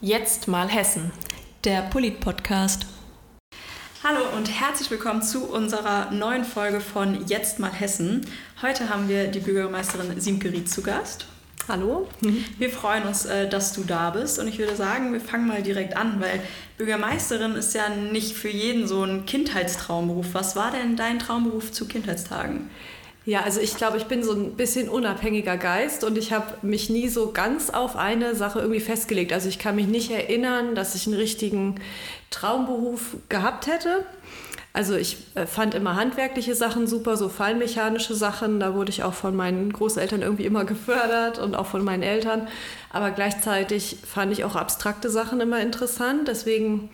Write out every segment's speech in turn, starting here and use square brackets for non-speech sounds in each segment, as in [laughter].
Jetzt mal Hessen. Der Polit-Podcast. Hallo und herzlich willkommen zu unserer neuen Folge von Jetzt mal Hessen. Heute haben wir die Bürgermeisterin Simke Ried zu Gast. Hallo. Wir freuen uns, äh, dass du da bist und ich würde sagen, wir fangen mal direkt an, weil Bürgermeisterin ist ja nicht für jeden so ein Kindheitstraumberuf. Was war denn dein Traumberuf zu Kindheitstagen? Ja, also ich glaube, ich bin so ein bisschen unabhängiger Geist und ich habe mich nie so ganz auf eine Sache irgendwie festgelegt. Also ich kann mich nicht erinnern, dass ich einen richtigen Traumberuf gehabt hätte. Also ich äh, fand immer handwerkliche Sachen super, so fallmechanische Sachen. Da wurde ich auch von meinen Großeltern irgendwie immer gefördert und auch von meinen Eltern. Aber gleichzeitig fand ich auch abstrakte Sachen immer interessant. Deswegen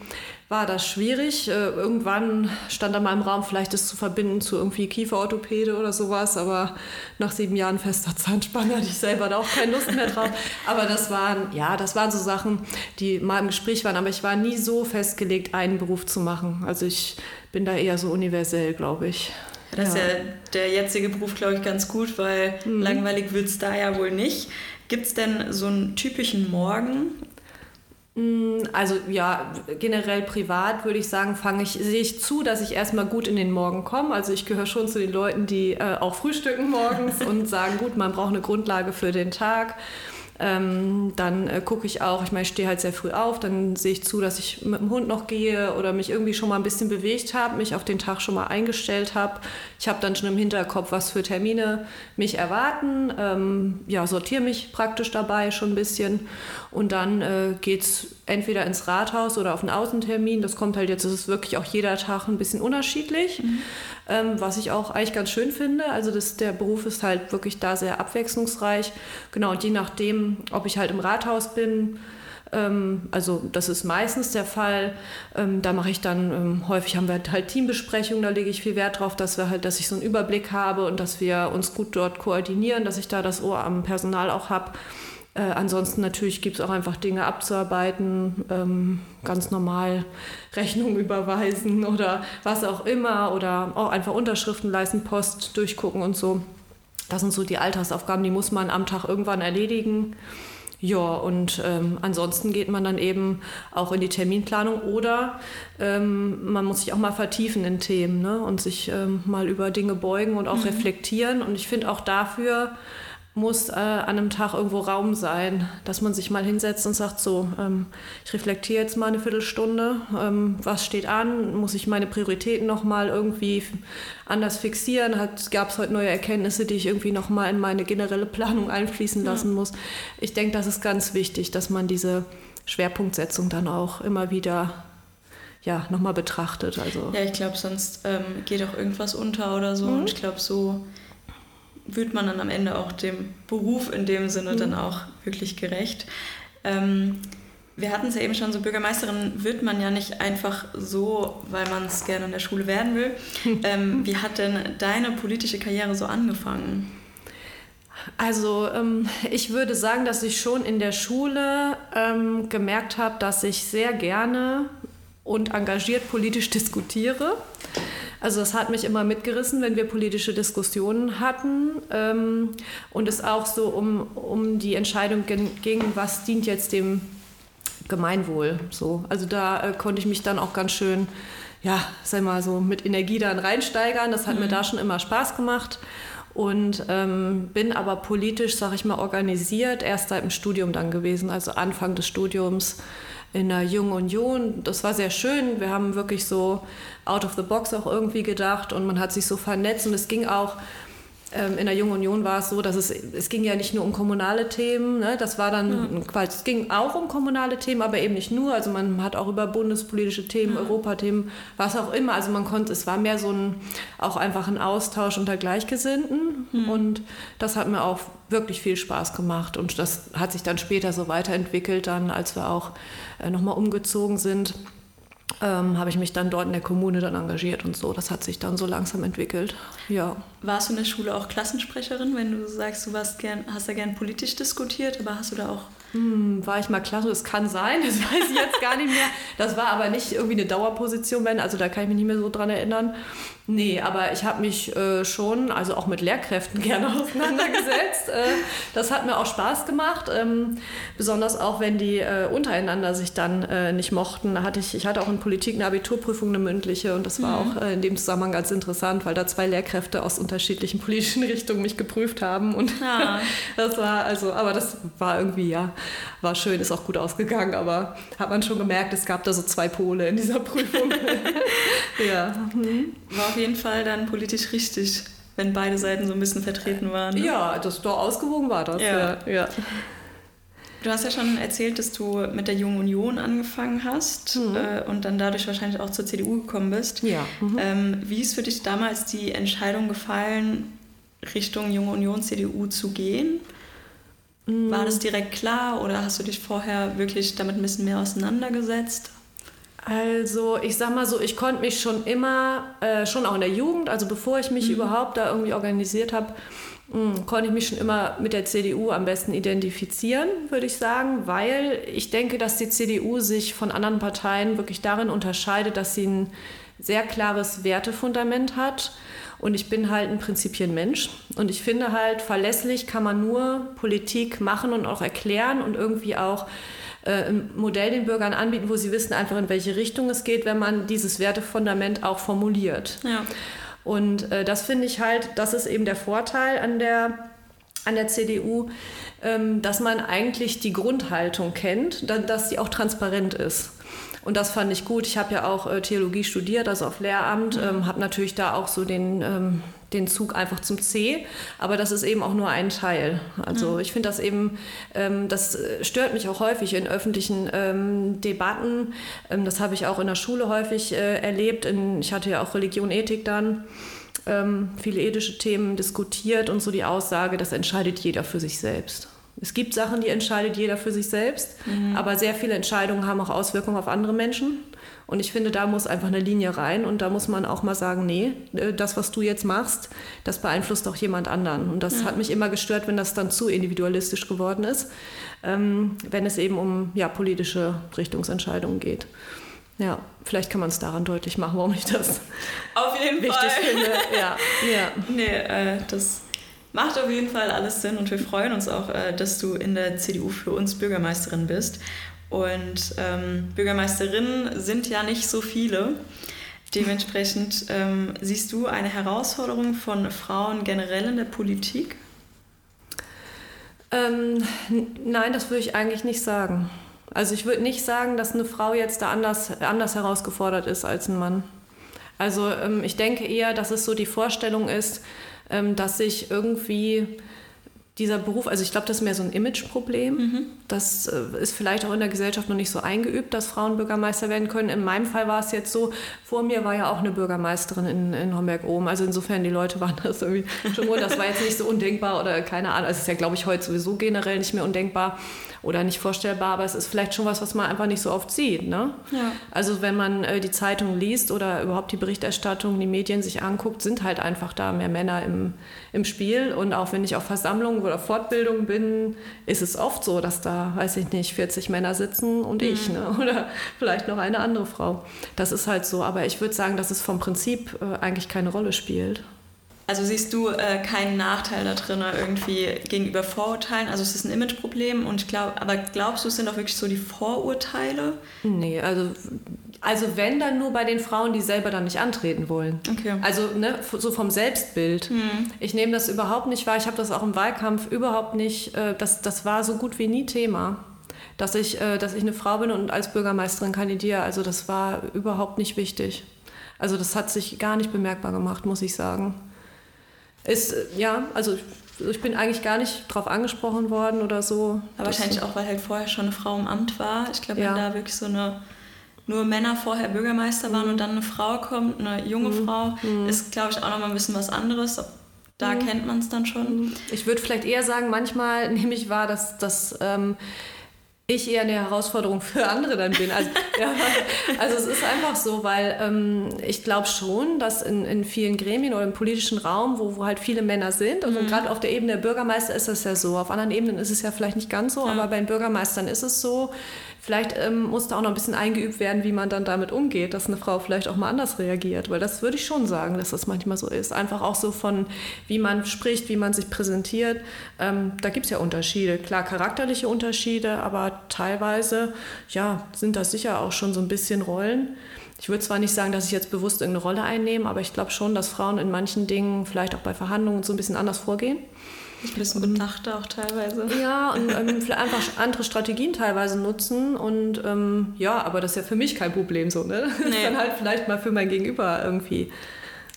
war das schwierig. Äh, irgendwann stand da mal im Raum, vielleicht das zu verbinden zu irgendwie Kieferorthopäde oder sowas, aber nach sieben Jahren fester Zahnspanne hatte ich selber da auch keine Lust mehr drauf. Aber das waren, ja, das waren so Sachen, die mal im Gespräch waren, aber ich war nie so festgelegt, einen Beruf zu machen. Also ich bin da eher so universell, glaube ich. Das ja. ist ja der jetzige Beruf, glaube ich, ganz gut, weil mhm. langweilig wird es da ja wohl nicht. Gibt es denn so einen typischen Morgen, also ja, generell privat würde ich sagen, fange ich, sehe ich zu, dass ich erstmal gut in den Morgen komme. Also ich gehöre schon zu den Leuten, die äh, auch frühstücken morgens und sagen, gut, man braucht eine Grundlage für den Tag. Ähm, dann äh, gucke ich auch, ich meine, ich stehe halt sehr früh auf, dann sehe ich zu, dass ich mit dem Hund noch gehe oder mich irgendwie schon mal ein bisschen bewegt habe, mich auf den Tag schon mal eingestellt habe. Ich habe dann schon im Hinterkopf, was für Termine mich erwarten. Ähm, ja, sortiere mich praktisch dabei schon ein bisschen. Und dann äh, geht es entweder ins Rathaus oder auf einen Außentermin. Das kommt halt jetzt, es ist wirklich auch jeder Tag ein bisschen unterschiedlich. Mhm ähm, was ich auch eigentlich ganz schön finde. Also das, der Beruf ist halt wirklich da sehr abwechslungsreich. Genau, und je nachdem, ob ich halt im Rathaus bin, ähm, also das ist meistens der Fall. Ähm, da mache ich dann, ähm, häufig haben wir halt Teambesprechungen, da lege ich viel Wert drauf, dass wir halt, dass ich so einen Überblick habe und dass wir uns gut dort koordinieren, dass ich da das Ohr am Personal auch habe. Äh, ansonsten natürlich gibt es auch einfach Dinge abzuarbeiten, ähm, ganz normal Rechnungen überweisen [laughs] oder was auch immer oder auch einfach Unterschriften leisten, Post durchgucken und so. Das sind so die Alltagsaufgaben, die muss man am Tag irgendwann erledigen. Ja, und ähm, ansonsten geht man dann eben auch in die Terminplanung oder ähm, man muss sich auch mal vertiefen in Themen ne? und sich ähm, mal über Dinge beugen und auch mhm. reflektieren. Und ich finde auch dafür muss äh, an einem Tag irgendwo Raum sein, dass man sich mal hinsetzt und sagt, so, ähm, ich reflektiere jetzt mal eine Viertelstunde, ähm, was steht an, muss ich meine Prioritäten nochmal irgendwie anders fixieren, gab es heute neue Erkenntnisse, die ich irgendwie nochmal in meine generelle Planung einfließen lassen ja. muss. Ich denke, das ist ganz wichtig, dass man diese Schwerpunktsetzung dann auch immer wieder ja, nochmal betrachtet. Also. Ja, ich glaube, sonst ähm, geht auch irgendwas unter oder so. Mhm. Und ich glaube, so wird man dann am Ende auch dem Beruf in dem Sinne mhm. dann auch wirklich gerecht. Ähm, wir hatten es ja eben schon, so Bürgermeisterin wird man ja nicht einfach so, weil man es gerne in der Schule werden will. [laughs] Ähm, wie hat denn deine politische Karriere so angefangen? Also ähm, ich würde sagen, dass ich schon in der Schule ähm, gemerkt habe, dass ich sehr gerne und engagiert politisch [laughs] diskutiere. Also das hat mich immer mitgerissen, wenn wir politische Diskussionen hatten ähm, und es auch so um, um die Entscheidung ging, was dient jetzt dem Gemeinwohl. So. Also da äh, konnte ich mich dann auch ganz schön, ja, sag mal so mit Energie dann reinsteigern. Das hat mhm. mir da schon immer Spaß gemacht und ähm, bin aber politisch, sag ich mal, organisiert erst seit dem Studium dann gewesen, also Anfang des Studiums in der Jungen Union. Das war sehr schön. Wir haben wirklich so out of the box auch irgendwie gedacht und man hat sich so vernetzt und es ging auch in der Jungen Union war es so, dass es, es ging ja nicht nur um kommunale Themen, ne? das war dann, ja. es ging auch um kommunale Themen, aber eben nicht nur, also man hat auch über bundespolitische Themen, ja. Europathemen, was auch immer, also man konnte, es war mehr so ein, auch einfach ein Austausch unter Gleichgesinnten mhm. und das hat mir auch wirklich viel Spaß gemacht und das hat sich dann später so weiterentwickelt, dann als wir auch äh, nochmal umgezogen sind. Ähm, habe ich mich dann dort in der Kommune dann engagiert und so. Das hat sich dann so langsam entwickelt. Ja. Warst du in der Schule auch Klassensprecherin, wenn du sagst, du warst gern, hast ja gern politisch diskutiert, aber hast du da auch hm, war ich mal klasse? Das kann sein, [laughs] das weiß ich jetzt gar nicht mehr. Das war aber nicht irgendwie eine Dauerposition, wenn, also da kann ich mich nicht mehr so dran erinnern. Nee, aber ich habe mich äh, schon, also auch mit Lehrkräften [laughs] gerne auseinandergesetzt. äh, das hat mir auch Spaß gemacht, ähm, besonders auch wenn die äh, untereinander sich dann äh, nicht mochten. Da hatte ich, ich hatte auch in Politik eine Abiturprüfung, eine mündliche und das war mhm. auch äh, in dem Zusammenhang ganz interessant, weil da zwei Lehrkräfte aus unterschiedlichen politischen Richtungen mich geprüft haben und ja. [laughs] das war also, aber das war irgendwie ja war schön, ist auch gut ausgegangen, aber hat man schon gemerkt, es gab da so zwei Pole in dieser Prüfung. [laughs] [laughs] ja. Mhm. War auf jeden Fall dann politisch richtig, wenn beide Seiten so ein bisschen vertreten waren. Ne? Ja, das doch ausgewogen war das. Ja. ja. ja. Du hast ja schon erzählt, dass du mit der Jungen Union angefangen hast mhm. äh, und dann dadurch wahrscheinlich auch zur CDU gekommen bist. Ja. Mhm. Ähm, wie ist für dich damals die Entscheidung gefallen, Richtung Junge Union, CDU zu gehen? War das direkt klar oder hast du dich vorher wirklich damit ein bisschen mehr auseinandergesetzt? Also ich sag mal so, ich konnte mich schon immer, äh, schon auch in der Jugend, also bevor ich mich mhm. überhaupt da irgendwie organisiert habe, hm, konnte ich mich schon immer mit der CDU am besten identifizieren, würde ich sagen, weil ich denke, dass die CDU sich von anderen Parteien wirklich darin unterscheidet, dass sie ein sehr klares Wertefundament hat und ich bin halt ein Prinzipienmensch. Und ich finde halt, verlässlich kann man nur Politik machen und auch erklären und irgendwie auch äh, ein Modell den Bürgern anbieten, wo sie wissen einfach, in welche Richtung es geht, wenn man dieses Wertefundament auch formuliert. Ja. Und äh, das finde ich halt, das ist eben der Vorteil an der, an der CDU, ähm, dass man eigentlich die Grundhaltung kennt, dass sie auch transparent ist. Und das fand ich gut. Ich habe ja auch äh, Theologie studiert, also auf Lehramt, mhm. ähm, habe natürlich da auch so den, ähm, den Zug einfach zum C, aber das ist eben auch nur ein Teil. Also mhm. ich finde das eben, ähm, das äh, stört mich auch häufig in öffentlichen ähm, Debatten. Ähm, das habe ich auch in der Schule häufig äh, erlebt. In, ich hatte ja auch Religion, Ethik dann. Ähm, viele ethische Themen diskutiert und so die Aussage, das entscheidet jeder für sich selbst. Es gibt Sachen, die entscheidet jeder für sich selbst, mhm. aber sehr viele Entscheidungen haben auch Auswirkungen auf andere Menschen. Und ich finde, da muss einfach eine Linie rein und da muss man auch mal sagen, nee, äh, das, was du jetzt machst, das beeinflusst auch jemand anderen. Und das ja. hat mich immer gestört, wenn das dann zu individualistisch geworden ist, ähm, wenn es eben um ja, politische Richtungsentscheidungen geht. Ja, vielleicht kann man es daran deutlich machen, warum ich das auf jeden wichtig Fall. finde. Ja, ja. [laughs] Nee, äh, das Macht auf jeden Fall alles Sinn und wir freuen uns auch, äh, dass du in der CDU für uns Bürgermeisterin bist. Und ähm, Bürgermeisterinnen sind ja nicht so viele. Dementsprechend ähm, siehst du eine Herausforderung von Frauen generell in der Politik? Ähm, nein, das würde ich eigentlich nicht sagen. Also ich würde nicht sagen, dass eine Frau jetzt da anders, anders herausgefordert ist als ein Mann. Also ähm, ich denke eher, dass es so die Vorstellung ist, ähm, dass sich irgendwie dieser Beruf, also ich glaube, das ist mehr so ein Imageproblem. Mhm. Das äh, ist vielleicht auch in der Gesellschaft noch nicht so eingeübt, dass Frauen Bürgermeister werden können. In meinem Fall war es jetzt so, vor mir war ja auch eine Bürgermeisterin in, in Homberg-Ohm. Also insofern, die Leute [laughs] waren das irgendwie schon wohl, das war jetzt nicht so undenkbar oder keine Ahnung. Also es ist ja, glaube ich, heute sowieso generell nicht mehr undenkbar oder nicht vorstellbar, aber es ist vielleicht schon was, was man einfach nicht so oft sieht. Ne? Ja. Also wenn man äh, die Zeitung liest oder überhaupt die Berichterstattung, die Medien sich anguckt, sind halt einfach da mehr Männer im, im Spiel. Und auch wenn ich auf Versammlungen oder Fortbildungen bin, ist es oft so, dass da, weiß ich nicht, 40 Männer sitzen und mhm. ich ne? [laughs] oder vielleicht noch eine andere Frau. Das ist halt so. Aber ich würde sagen, dass es vom Prinzip äh, eigentlich keine Rolle spielt. Also siehst du äh, keinen Nachteil da drin irgendwie gegenüber Vorurteilen? Also es ist ein Imageproblem und ich glaube, aber glaubst du, es sind auch wirklich so die Vorurteile? Nee, also also wenn dann nur bei den Frauen, die selber dann nicht antreten wollen. Okay. Also ne, so vom Selbstbild. Mhm. Ich nehme das überhaupt nicht wahr. Ich habe das auch im Wahlkampf überhaupt nicht. Äh, das, das war so gut wie nie Thema, dass ich, äh, dass ich eine Frau bin und als Bürgermeisterin kandidiere. Also das war überhaupt nicht wichtig. Also das hat sich gar nicht bemerkbar gemacht, muss ich sagen. Ist, ja, also ich bin eigentlich gar nicht drauf angesprochen worden oder so. Aber wahrscheinlich auch, weil halt vorher schon eine Frau im Amt war. Ich glaube, ja. wenn da wirklich so eine nur Männer vorher Bürgermeister waren mhm. und dann eine Frau kommt, eine junge mhm. Frau, mhm. ist, glaube ich, auch nochmal ein bisschen was anderes. Da mhm. kennt man es dann schon. Mhm. Ich würde vielleicht eher sagen, manchmal [laughs] nehme ich wahr, dass das. Ähm, ich eher eine Herausforderung für andere dann bin. Also, ja, also es ist einfach so, weil ähm, ich glaube schon, dass in, in vielen Gremien oder im politischen Raum, wo, wo halt viele Männer sind, also mhm. gerade auf der Ebene der Bürgermeister ist das ja so, auf anderen Ebenen ist es ja vielleicht nicht ganz so, ja. aber bei den Bürgermeistern ist es so, Vielleicht ähm, muss da auch noch ein bisschen eingeübt werden, wie man dann damit umgeht, dass eine Frau vielleicht auch mal anders reagiert. Weil das würde ich schon sagen, dass das manchmal so ist. Einfach auch so von, wie man spricht, wie man sich präsentiert. Ähm, da gibt es ja Unterschiede. Klar, charakterliche Unterschiede, aber teilweise ja, sind das sicher auch schon so ein bisschen Rollen. Ich würde zwar nicht sagen, dass ich jetzt bewusst irgendeine Rolle einnehme, aber ich glaube schon, dass Frauen in manchen Dingen, vielleicht auch bei Verhandlungen, so ein bisschen anders vorgehen. Ein bisschen bedachter auch teilweise. Ja, und ähm, vielleicht einfach andere Strategien teilweise nutzen. Und ähm, ja, aber das ist ja für mich kein Problem so, ne? Das nee. ist dann halt vielleicht mal für mein Gegenüber irgendwie.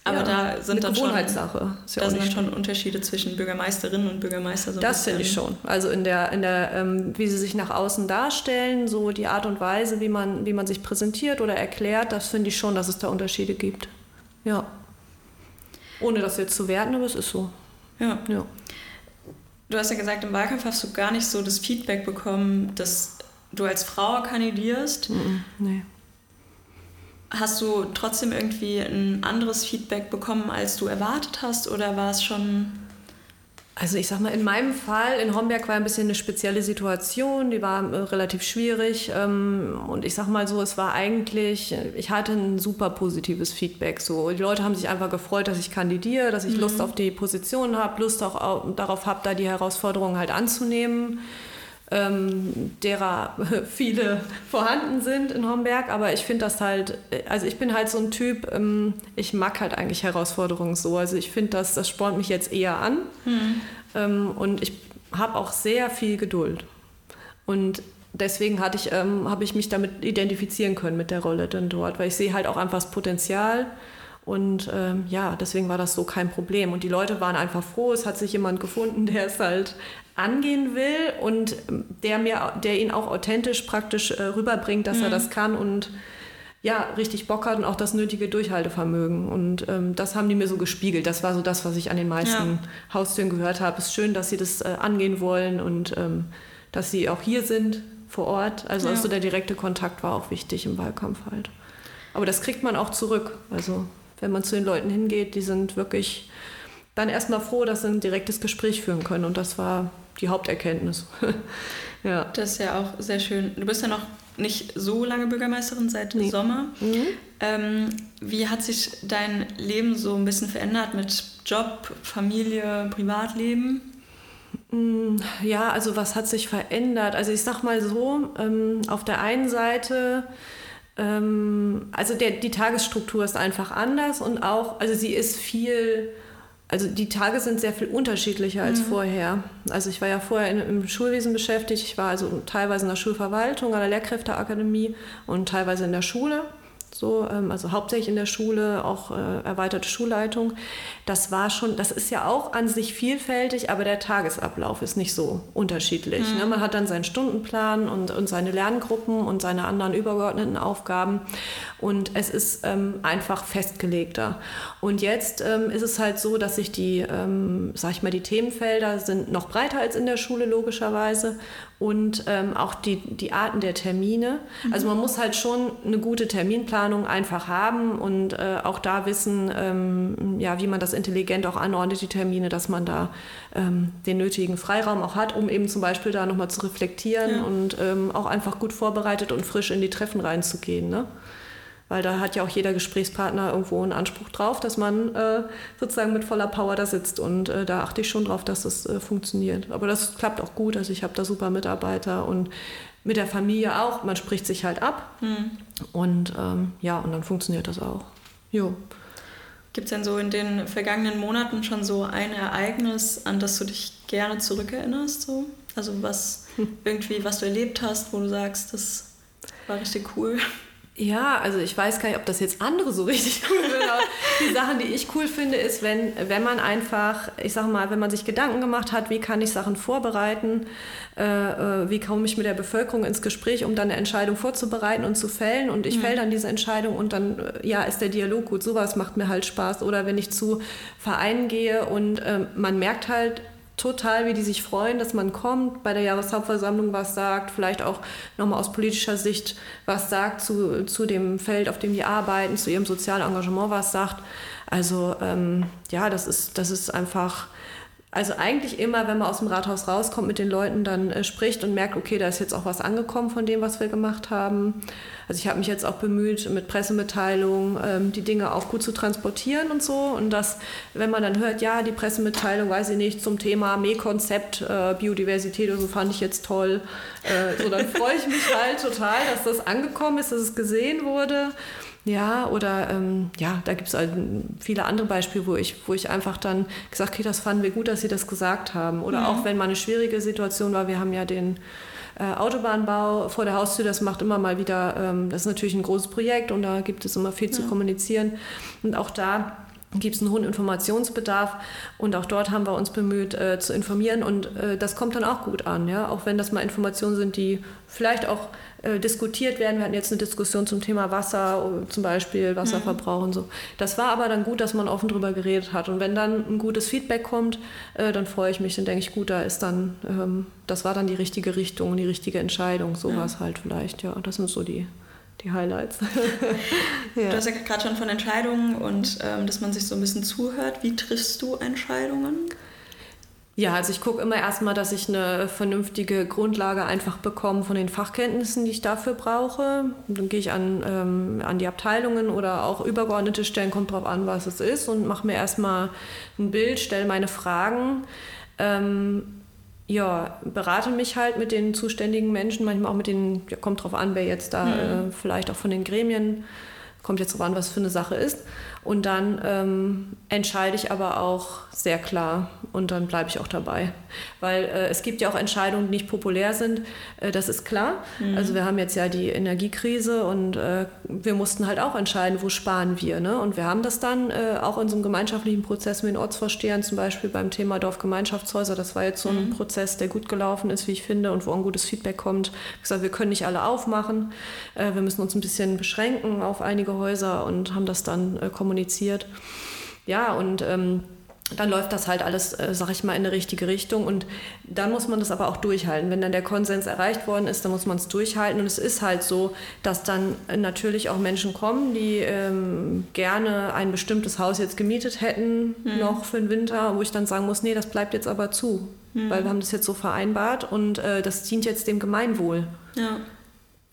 Aber ja, da sind dann schon, ja da sind dann schon Unterschiede zwischen Bürgermeisterinnen und Bürgermeister. So das finde ich schon. Also in der, in der ähm, wie sie sich nach außen darstellen, so die Art und Weise, wie man, wie man sich präsentiert oder erklärt, das finde ich schon, dass es da Unterschiede gibt. Ja. Ohne das jetzt zu werten, aber es ist so. Ja. ja. Du hast ja gesagt, im Wahlkampf hast du gar nicht so das Feedback bekommen, dass du als Frau kandidierst. Mm, nee. Hast du trotzdem irgendwie ein anderes Feedback bekommen, als du erwartet hast, oder war es schon also ich sag mal, in meinem Fall, in Homberg war ein bisschen eine spezielle Situation, die war äh, relativ schwierig. Ähm, und ich sag mal so, es war eigentlich, ich hatte ein super positives Feedback. So. Die Leute haben sich einfach gefreut, dass ich kandidiere, dass ich mhm. Lust auf die Position habe, Lust auch darauf habe, da die Herausforderungen halt anzunehmen ähm, derer [laughs] viele vorhanden sind in Homberg. Aber ich finde das halt, also ich bin halt so ein Typ, ähm, ich mag halt eigentlich Herausforderungen so. Also ich finde, das, das spornt mich jetzt eher an. Mhm. Ähm, und ich habe auch sehr viel Geduld. Und deswegen hatte ich, ähm, habe ich mich damit identifizieren können mit der Rolle dann dort, weil ich sehe halt auch einfach das Potenzial. Und ähm, ja, deswegen war das so kein Problem. Und die Leute waren einfach froh, es hat sich jemand gefunden, [laughs] der es halt angehen will und der mir, der ihn auch authentisch praktisch äh, rüberbringt, dass mhm. er das kann und ja, richtig Bock hat und auch das nötige Durchhaltevermögen. Und ähm, das haben die mir so gespiegelt. Das war so das, was ich an den meisten ja. Haustüren gehört habe. Es ist schön, dass sie das äh, angehen wollen und ähm, dass sie auch hier sind vor Ort. Also, ja. also der direkte Kontakt war auch wichtig im Wahlkampf halt. Aber das kriegt man auch zurück. Also wenn man zu den Leuten hingeht, die sind wirklich dann erstmal froh, dass sie ein direktes Gespräch führen können. Und das war die Haupterkenntnis. [laughs] ja. Das ist ja auch sehr schön. Du bist ja noch nicht so lange Bürgermeisterin seit nee. Sommer. Mhm. Ähm, wie hat sich dein Leben so ein bisschen verändert mit Job, Familie, Privatleben? Mm, ja, also was hat sich verändert? Also ich sag mal so, ähm, auf der einen Seite, ähm, also der, die Tagesstruktur ist einfach anders und auch, also sie ist viel also die Tage sind sehr viel unterschiedlicher als mhm. vorher. Also ich war ja vorher in, im Schulwesen beschäftigt. Ich war also teilweise in der Schulverwaltung, an der Lehrkräfteakademie und teilweise in der Schule so, ähm, also hauptsächlich in der Schule, auch äh, erweiterte Schulleitung. Das war schon, das ist ja auch an sich vielfältig, aber der Tagesablauf ist nicht so unterschiedlich. Mhm. Ne? Man hat dann seinen Stundenplan und, und seine Lerngruppen und seine anderen übergeordneten Aufgaben und es ist ähm, einfach festgelegter. Und jetzt ähm, ist es halt so, dass sich die, ähm, sag ich mal, die Themenfelder sind noch breiter als in der Schule logischerweise und ähm, auch die, die Arten der Termine. Mhm. Also man muss halt schon eine gute Terminplanung einfach haben und äh, auch da wissen, ähm, ja, wie man das intelligent auch anordnet, die Termine, dass man da ähm, den nötigen Freiraum auch hat, um eben zum Beispiel da nochmal zu reflektieren ja. und ähm, auch einfach gut vorbereitet und frisch in die Treffen reinzugehen. Ne? Weil da hat ja auch jeder Gesprächspartner irgendwo einen Anspruch drauf, dass man äh, sozusagen mit voller Power da sitzt und äh, da achte ich schon drauf, dass das äh, funktioniert. Aber das klappt auch gut, also ich habe da super Mitarbeiter und mit der Familie auch, man spricht sich halt ab mhm. und ähm, ja, und dann funktioniert das auch. Jo. Gibt es denn so in den vergangenen Monaten schon so ein Ereignis, an das du dich gerne zurückerinnerst? So? Also was hm. irgendwie, was du erlebt hast, wo du sagst, das war richtig cool? Ja, also ich weiß gar nicht, ob das jetzt andere so [laughs] richtig cool aber die Sachen, die ich cool finde, ist, wenn, wenn man einfach, ich sag mal, wenn man sich Gedanken gemacht hat, wie kann ich Sachen vorbereiten, äh, äh wie komme ich mit der Bevölkerung ins Gespräch, um dann eine Entscheidung vorzubereiten und zu fällen und ich mhm. fäll dann diese Entscheidung und dann, äh, ja, ist der Dialog gut, sowas macht mir halt Spaß. Oder wenn ich zu Vereinen gehe und äh, man merkt halt, total, wie die sich freuen, dass man kommt, bei der Jahreshauptversammlung was sagt, vielleicht auch nochmal aus politischer Sicht was sagt zu, zu dem Feld, auf dem die arbeiten, zu ihrem sozialen Engagement was sagt. Also ähm, ja, das ist, das ist einfach also eigentlich immer, wenn man aus dem Rathaus rauskommt, mit den Leuten dann äh, spricht und merkt, okay, da ist jetzt auch was angekommen von dem, was wir gemacht haben. Also ich habe mich jetzt auch bemüht, mit Pressemitteilungen ähm, die Dinge auch gut zu transportieren und so. Und dass, wenn man dann hört, ja, die Pressemitteilung, weiß ich nicht, zum Thema Mähkonzept, äh, Biodiversität und so fand ich jetzt toll. Äh, so, dann freue ich mich [laughs] halt total, dass das angekommen ist, dass es gesehen wurde. Ja, oder ähm, ja, da gibt es halt viele andere Beispiele, wo ich, wo ich einfach dann gesagt habe, okay, das fanden wir gut, dass Sie das gesagt haben. Oder mhm. auch wenn mal eine schwierige Situation war, wir haben ja den äh, Autobahnbau vor der Haustür, das macht immer mal wieder, ähm, das ist natürlich ein großes Projekt und da gibt es immer viel ja. zu kommunizieren. Und auch da gibt es einen hohen Informationsbedarf und auch dort haben wir uns bemüht äh, zu informieren und äh, das kommt dann auch gut an, ja, auch wenn das mal Informationen sind, die vielleicht auch äh, diskutiert werden. Wir hatten jetzt eine Diskussion zum Thema Wasser, zum Beispiel Wasserverbrauch mhm. und so. Das war aber dann gut, dass man offen drüber geredet hat. Und wenn dann ein gutes Feedback kommt, äh, dann freue ich mich, dann denke ich, gut, da ist dann, ähm, das war dann die richtige Richtung, die richtige Entscheidung, sowas ja. halt vielleicht. Ja, das sind so die die Highlights. [laughs] ja. Du hast ja gerade schon von Entscheidungen und ähm, dass man sich so ein bisschen zuhört. Wie triffst du Entscheidungen? Ja, also ich gucke immer erstmal, dass ich eine vernünftige Grundlage einfach bekomme von den Fachkenntnissen, die ich dafür brauche. Dann gehe ich an, ähm, an die Abteilungen oder auch übergeordnete Stellen, kommt drauf an, was es ist, und mache mir erstmal ein Bild, stelle meine Fragen. Ähm, ja, berate mich halt mit den zuständigen Menschen, manchmal auch mit den, ja, kommt drauf an, wer jetzt da mhm. äh, vielleicht auch von den Gremien, kommt jetzt drauf an, was für eine Sache ist. Und dann ähm, entscheide ich aber auch sehr klar und dann bleibe ich auch dabei. Weil äh, es gibt ja auch Entscheidungen, die nicht populär sind, äh, das ist klar. Mhm. Also wir haben jetzt ja die Energiekrise und äh, wir mussten halt auch entscheiden, wo sparen wir. Ne? Und wir haben das dann äh, auch in so einem gemeinschaftlichen Prozess mit den Ortsvorstehern, zum Beispiel beim Thema Dorfgemeinschaftshäuser, das war jetzt so ein mhm. Prozess, der gut gelaufen ist, wie ich finde, und wo ein gutes Feedback kommt. Ich gesagt, wir können nicht alle aufmachen, äh, wir müssen uns ein bisschen beschränken auf einige Häuser und haben das dann äh, kommuniziert kommuniziert. Ja, und ähm, dann läuft das halt alles, äh, sag ich mal, in eine richtige Richtung. Und dann muss man das aber auch durchhalten. Wenn dann der Konsens erreicht worden ist, dann muss man es durchhalten. Und es ist halt so, dass dann natürlich auch Menschen kommen, die ähm, gerne ein bestimmtes Haus jetzt gemietet hätten, mhm. noch für den Winter, wo ich dann sagen muss, nee, das bleibt jetzt aber zu. Mhm. Weil wir haben das jetzt so vereinbart und äh, das dient jetzt dem Gemeinwohl. Ja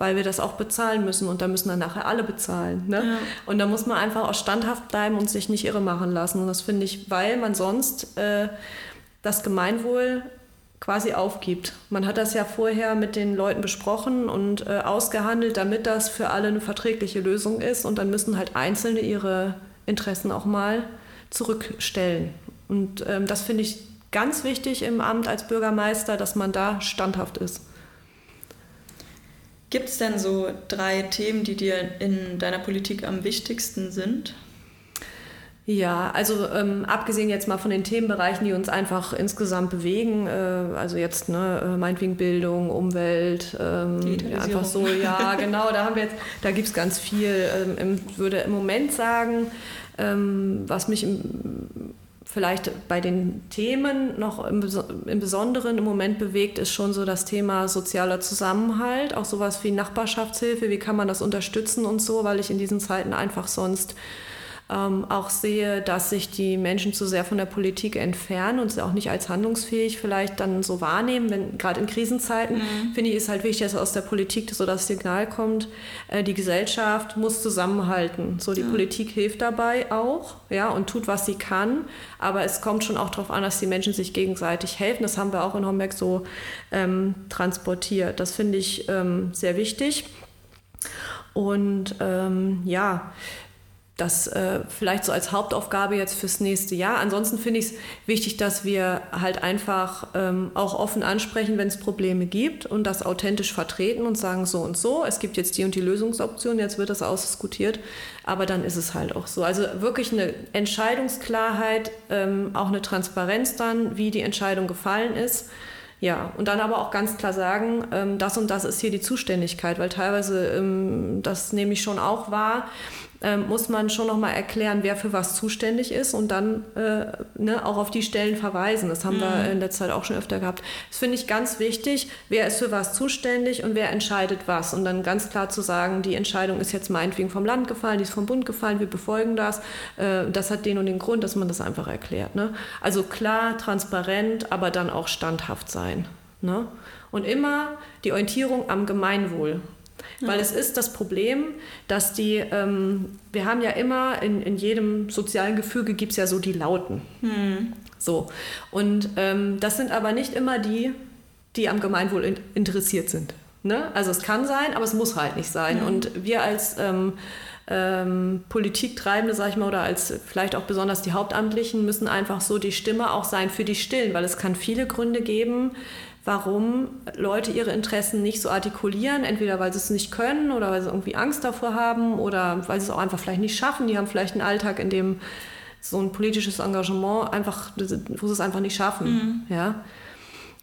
weil wir das auch bezahlen müssen und da müssen dann nachher alle bezahlen. Ne? Ja. Und da muss man einfach auch standhaft bleiben und sich nicht irre machen lassen. Und das finde ich, weil man sonst äh, das Gemeinwohl quasi aufgibt. Man hat das ja vorher mit den Leuten besprochen und äh, ausgehandelt, damit das für alle eine verträgliche Lösung ist. Und dann müssen halt Einzelne ihre Interessen auch mal zurückstellen. Und ähm, das finde ich ganz wichtig im Amt als Bürgermeister, dass man da standhaft ist. Gibt es denn so drei Themen, die dir in deiner Politik am wichtigsten sind? Ja, also ähm, abgesehen jetzt mal von den Themenbereichen, die uns einfach insgesamt bewegen, äh, also jetzt ne, äh, meinetwegen Bildung, Umwelt, ähm, einfach so, ja, [laughs] genau, da haben wir jetzt, da gibt es ganz viel. Ähm, würde im Moment sagen, ähm, was mich im, vielleicht bei den Themen noch im, im, Besonderen im Moment bewegt, ist schon so das Thema sozialer Zusammenhalt, auch sowas wie Nachbarschaftshilfe, wie kann man das unterstützen und so, weil ich in diesen Zeiten einfach sonst ähm, auch sehe, dass sich die Menschen zu sehr von der Politik entfernen und sie auch nicht als handlungsfähig vielleicht dann so wahrnehmen. Wenn gerade in Krisenzeiten mhm. finde ich, ist halt wichtig, dass aus der Politik so das Signal kommt, äh, die Gesellschaft muss zusammenhalten. So die ja. Politik hilft dabei auch, ja, und tut, was sie kann. Aber es kommt schon auch darauf an, dass die Menschen sich gegenseitig helfen. Das haben wir auch in Homberg so ähm, transportiert. Das finde ich ähm, sehr wichtig. Und ähm, ja, das äh, vielleicht so als Hauptaufgabe jetzt fürs nächste Jahr. Ansonsten finde ich es wichtig, dass wir halt einfach ähm, auch offen ansprechen, wenn es Probleme gibt und das authentisch vertreten und sagen so und so. Es gibt jetzt die und die Lösungsoption, jetzt wird das ausdiskutiert, aber dann ist es halt auch so. Also wirklich eine Entscheidungsklarheit, ähm, auch eine Transparenz dann, wie die Entscheidung gefallen ist. Ja, und dann aber auch ganz klar sagen, ähm, das und das ist hier die Zuständigkeit, weil teilweise, ähm, das nehme ich schon auch wahr, ähm, muss man schon nochmal erklären, wer für was zuständig ist und dann äh, ne, auch auf die Stellen verweisen. Das haben mhm. wir in letzter Zeit auch schon öfter gehabt. Das finde ich ganz wichtig. Wer ist für was zuständig und wer entscheidet was? Und dann ganz klar zu sagen, die Entscheidung ist jetzt meinetwegen vom Land gefallen, die ist vom Bund gefallen, wir befolgen das. Äh, das hat den und den Grund, dass man das einfach erklärt. Ne? Also klar, transparent, aber dann auch standhaft sein. Ne? Und immer die Orientierung am Gemeinwohl. Weil es ist das Problem, dass die, ähm, wir haben ja immer in, in jedem sozialen Gefüge gibt es ja so die Lauten. Hm. So. Und ähm, das sind aber nicht immer die, die am Gemeinwohl in, interessiert sind. Ne? Also es kann sein, aber es muss halt nicht sein. Mhm. Und wir als ähm, ähm, Politiktreibende, sag ich mal, oder als vielleicht auch besonders die Hauptamtlichen, müssen einfach so die Stimme auch sein für die Stillen, weil es kann viele Gründe geben, warum Leute ihre Interessen nicht so artikulieren, entweder weil sie es nicht können oder weil sie irgendwie Angst davor haben oder weil sie es auch einfach vielleicht nicht schaffen. Die haben vielleicht einen Alltag, in dem so ein politisches Engagement einfach, wo sie es einfach nicht schaffen. Mhm. Ja?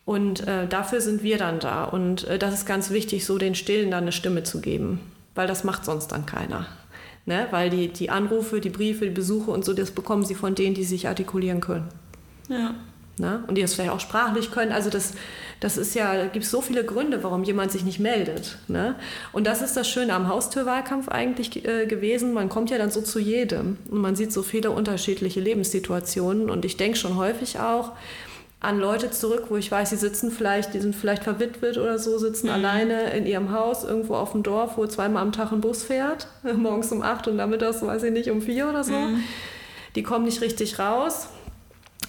Und äh, dafür sind wir dann da. Und äh, das ist ganz wichtig, so den Stillen dann eine Stimme zu geben, weil das macht sonst dann keiner. Ne? Weil die, die Anrufe, die Briefe, die Besuche und so, das bekommen sie von denen, die sich artikulieren können. Ja. Ne? Und die das vielleicht auch sprachlich können. Also das, das ist ja, da gibt es so viele Gründe, warum jemand sich nicht meldet. Ne? Und das ist das Schöne am Haustürwahlkampf eigentlich äh, gewesen. Man kommt ja dann so zu jedem und man sieht so viele unterschiedliche Lebenssituationen. Und ich denke schon häufig auch an Leute zurück, wo ich weiß, die sitzen vielleicht, die sind vielleicht verwitwet oder so, sitzen mhm. alleine in ihrem Haus irgendwo auf dem Dorf, wo zweimal am Tag ein Bus fährt, [laughs] morgens um acht und nachmittags, weiß ich nicht, um vier oder so. Mhm. Die kommen nicht richtig raus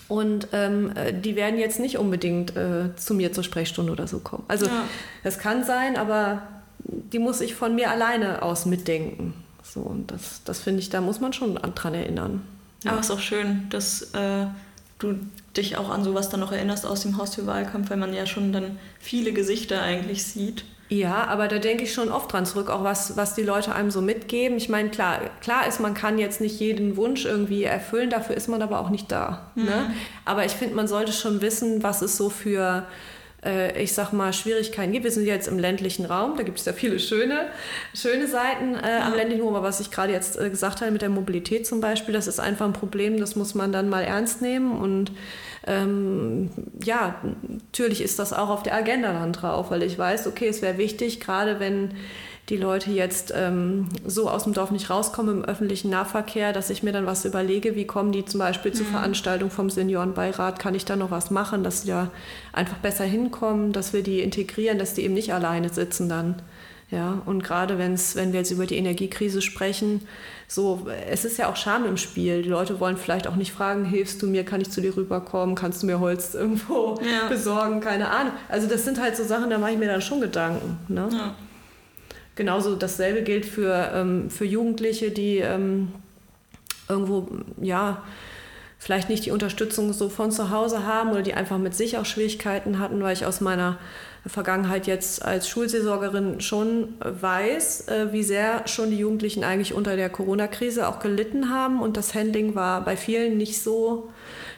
und ähm, äh, die werden jetzt nicht unbedingt äh, zu mir zur Sprechstunde oder so kommen. Also ja. das kann sein, aber die muss ich von mir alleine aus mitdenken. So, und das, das finde ich, da muss man schon dran erinnern. Ja. Aber es ist auch schön, dass äh, du dich auch an sowas dann noch erinnerst aus dem Haustürwahlkampf, weil man ja schon dann viele Gesichter eigentlich sieht. Ja, aber da denke ich schon oft dran zurück, auch was, was die Leute einem so mitgeben. Ich meine, klar, klar ist, man kann jetzt nicht jeden Wunsch irgendwie erfüllen, dafür ist man aber auch nicht da. Ne? Mhm. Ne? Aber ich finde, man sollte schon wissen, was es so für, äh, ich sag mal, Schwierigkeiten gibt. Wir sind jetzt im ländlichen Raum, da gibt es ja viele schöne, schöne Seiten äh, am ländlichen Raum. Aber was ich gerade jetzt äh, gesagt habe mit der Mobilität zum Beispiel, das ist einfach ein Problem, das muss man dann mal ernst nehmen und ähm, ja, natürlich ist das auch auf der Agenda dann drauf, weil ich weiß, okay, es wäre wichtig, gerade wenn die Leute jetzt ähm, so aus dem Dorf nicht rauskommen im öffentlichen Nahverkehr, dass ich mir dann was überlege, wie kommen die zum Beispiel mhm. zur Veranstaltung vom Seniorenbeirat, kann ich da noch was machen, dass sie ja einfach besser hinkommen, dass wir die integrieren, dass die eben nicht alleine sitzen dann. Ja, und gerade wenn's, wenn wir jetzt über die Energiekrise sprechen, so, es ist ja auch Scham im Spiel. Die Leute wollen vielleicht auch nicht fragen, hilfst du mir, kann ich zu dir rüberkommen, kannst du mir Holz [laughs] irgendwo ja. besorgen, keine Ahnung. Also das sind halt so Sachen, da mache ich mir dann schon Gedanken. Ne? Ja. Genauso dasselbe gilt für, ähm, für Jugendliche, die ähm, irgendwo, ja, vielleicht nicht die Unterstützung so von zu Hause haben oder die einfach mit sich auch Schwierigkeiten hatten, weil ich aus meiner Vergangenheit jetzt als Schulseelsorgerin schon weiß, äh, wie sehr schon die Jugendlichen eigentlich unter der Corona-Krise auch gelitten haben. Und das Handling war bei vielen nicht so,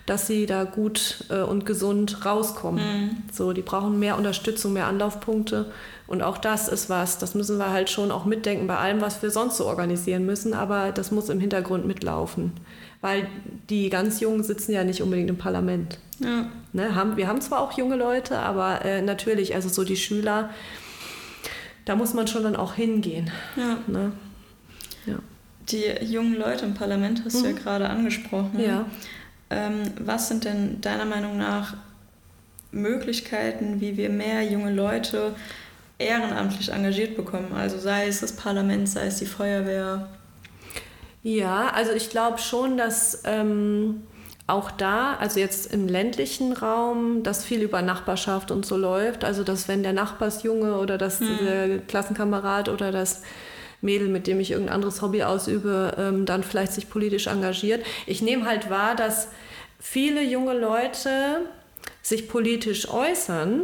dass sie da gut äh, und gesund rauskommen. Mhm. So, die brauchen mehr Unterstützung, mehr Anlaufpunkte. Und auch das ist was, das müssen wir halt schon auch mitdenken bei allem, was wir sonst so organisieren müssen. Aber das muss im Hintergrund mitlaufen. Weil die ganz Jungen sitzen ja nicht unbedingt im Parlament. Ja. Ne, haben, wir haben zwar auch junge Leute, aber äh, natürlich, also so die Schüler, da muss man schon dann auch hingehen. Ja. Ne? ja. Die jungen Leute im Parlament hast mhm. du ja mhm. gerade angesprochen. Ja. Ähm, was sind denn deiner Meinung nach Möglichkeiten, wie wir mehr junge Leute ehrenamtlich engagiert bekommen? Also sei es das Parlament, sei es die Feuerwehr. Ja, also ich glaube schon, dass ähm, auch da, also jetzt im ländlichen Raum, dass viel über Nachbarschaft und so läuft. Also dass wenn der Nachbarsjunge oder das hm. der Klassenkamerad oder das Mädel, mit dem ich irgendein anderes Hobby ausübe, ähm, dann vielleicht sich politisch engagiert. Ich nehme halt wahr, dass viele junge Leute sich politisch äußern.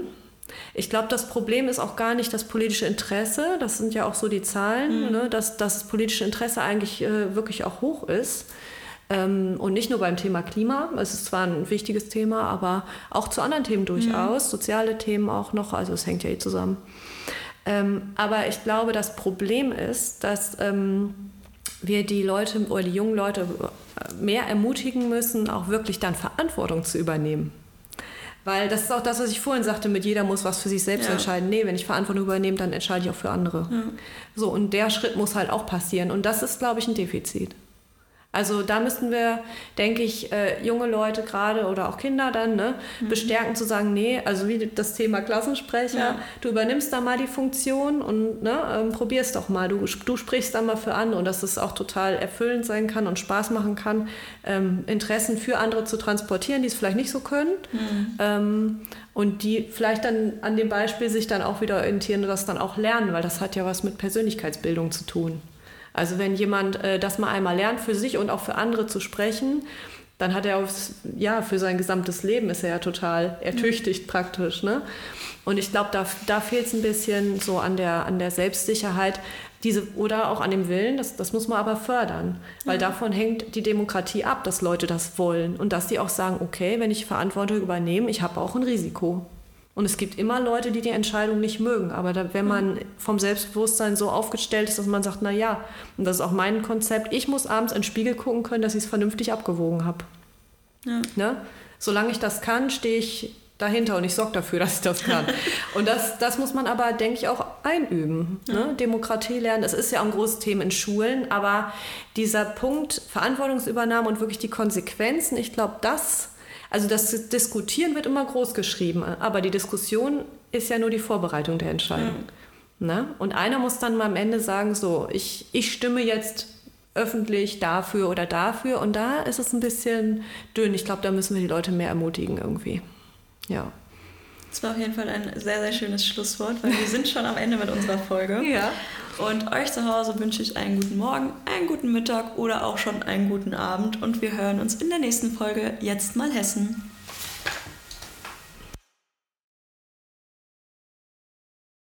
Ich glaube, das Problem ist auch gar nicht das politische Interesse. Das sind ja auch so die Zahlen, mhm. ne? dass, dass das politische Interesse eigentlich äh, wirklich auch hoch ist. Ähm, und nicht nur beim Thema Klima, es ist zwar ein wichtiges Thema, aber auch zu anderen Themen durchaus, mhm. soziale Themen auch noch, also es hängt ja eh zusammen. Ähm, aber ich glaube, das Problem ist, dass ähm, wir die Leute oder die jungen Leute mehr ermutigen müssen, auch wirklich dann Verantwortung zu übernehmen. Weil das ist auch das, was ich vorhin sagte, mit jeder muss was für sich selbst ja. entscheiden. Nee, wenn ich Verantwortung übernehme, dann entscheide ich auch für andere. Ja. So, und der Schritt muss halt auch passieren. Und das ist, glaube ich, ein Defizit. Also da müssten wir, denke ich, äh, junge Leute gerade oder auch Kinder dann ne, mhm. bestärken zu sagen, nee, also wie das Thema Klassensprecher, ja. du übernimmst da mal die Funktion und ne, ähm, probierst doch mal, du, du sprichst dann mal für andere und dass es auch total erfüllend sein kann und Spaß machen kann, ähm, Interessen für andere zu transportieren, die es vielleicht nicht so können. Mhm. Ähm, und die vielleicht dann an dem Beispiel sich dann auch wieder orientieren und das dann auch lernen, weil das hat ja was mit Persönlichkeitsbildung zu tun. Also wenn jemand äh, das mal einmal lernt, für sich und auch für andere zu sprechen, dann hat er aufs, ja, für sein gesamtes Leben ist er ja total ertüchtigt mhm. praktisch. Ne? Und ich glaube, da, da fehlt es ein bisschen so an der, an der Selbstsicherheit diese, oder auch an dem Willen, das, das muss man aber fördern, weil mhm. davon hängt die Demokratie ab, dass Leute das wollen und dass die auch sagen, okay, wenn ich Verantwortung übernehme, ich habe auch ein Risiko. Und es gibt immer Leute, die die Entscheidung nicht mögen. Aber da, wenn man vom Selbstbewusstsein so aufgestellt ist, dass man sagt, na ja, und das ist auch mein Konzept, ich muss abends in den Spiegel gucken können, dass ich es vernünftig abgewogen habe. Ja. Ne? Solange ich das kann, stehe ich dahinter und ich sorge dafür, [laughs] dass ich das kann. und das, das muss man aber, denke ich, auch einüben. Ne? Ja. Demokratie lernen, das ist ja auch ein großes Thema in Schulen, aber dieser Punkt Verantwortungsübernahme und wirklich die Konsequenzen, ich glaube, das also das Diskutieren wird immer groß geschrieben, aber die Diskussion ist ja nur die Vorbereitung der Entscheidung. Mhm. Ne? Und einer muss dann mal am Ende sagen, so, ich, ich stimme jetzt öffentlich dafür oder dafür und da ist es ein bisschen dünn. Ich glaube, da müssen wir die Leute mehr ermutigen irgendwie. Ja. Das war auf jeden Fall ein sehr, sehr schönes Schlusswort, weil wir sind schon am Ende mit unserer Folge. Ja. Und euch zu Hause wünsche ich einen guten Morgen, einen guten Mittag oder auch schon einen guten Abend. Und wir hören uns in der nächsten Folge Jetzt mal Hessen.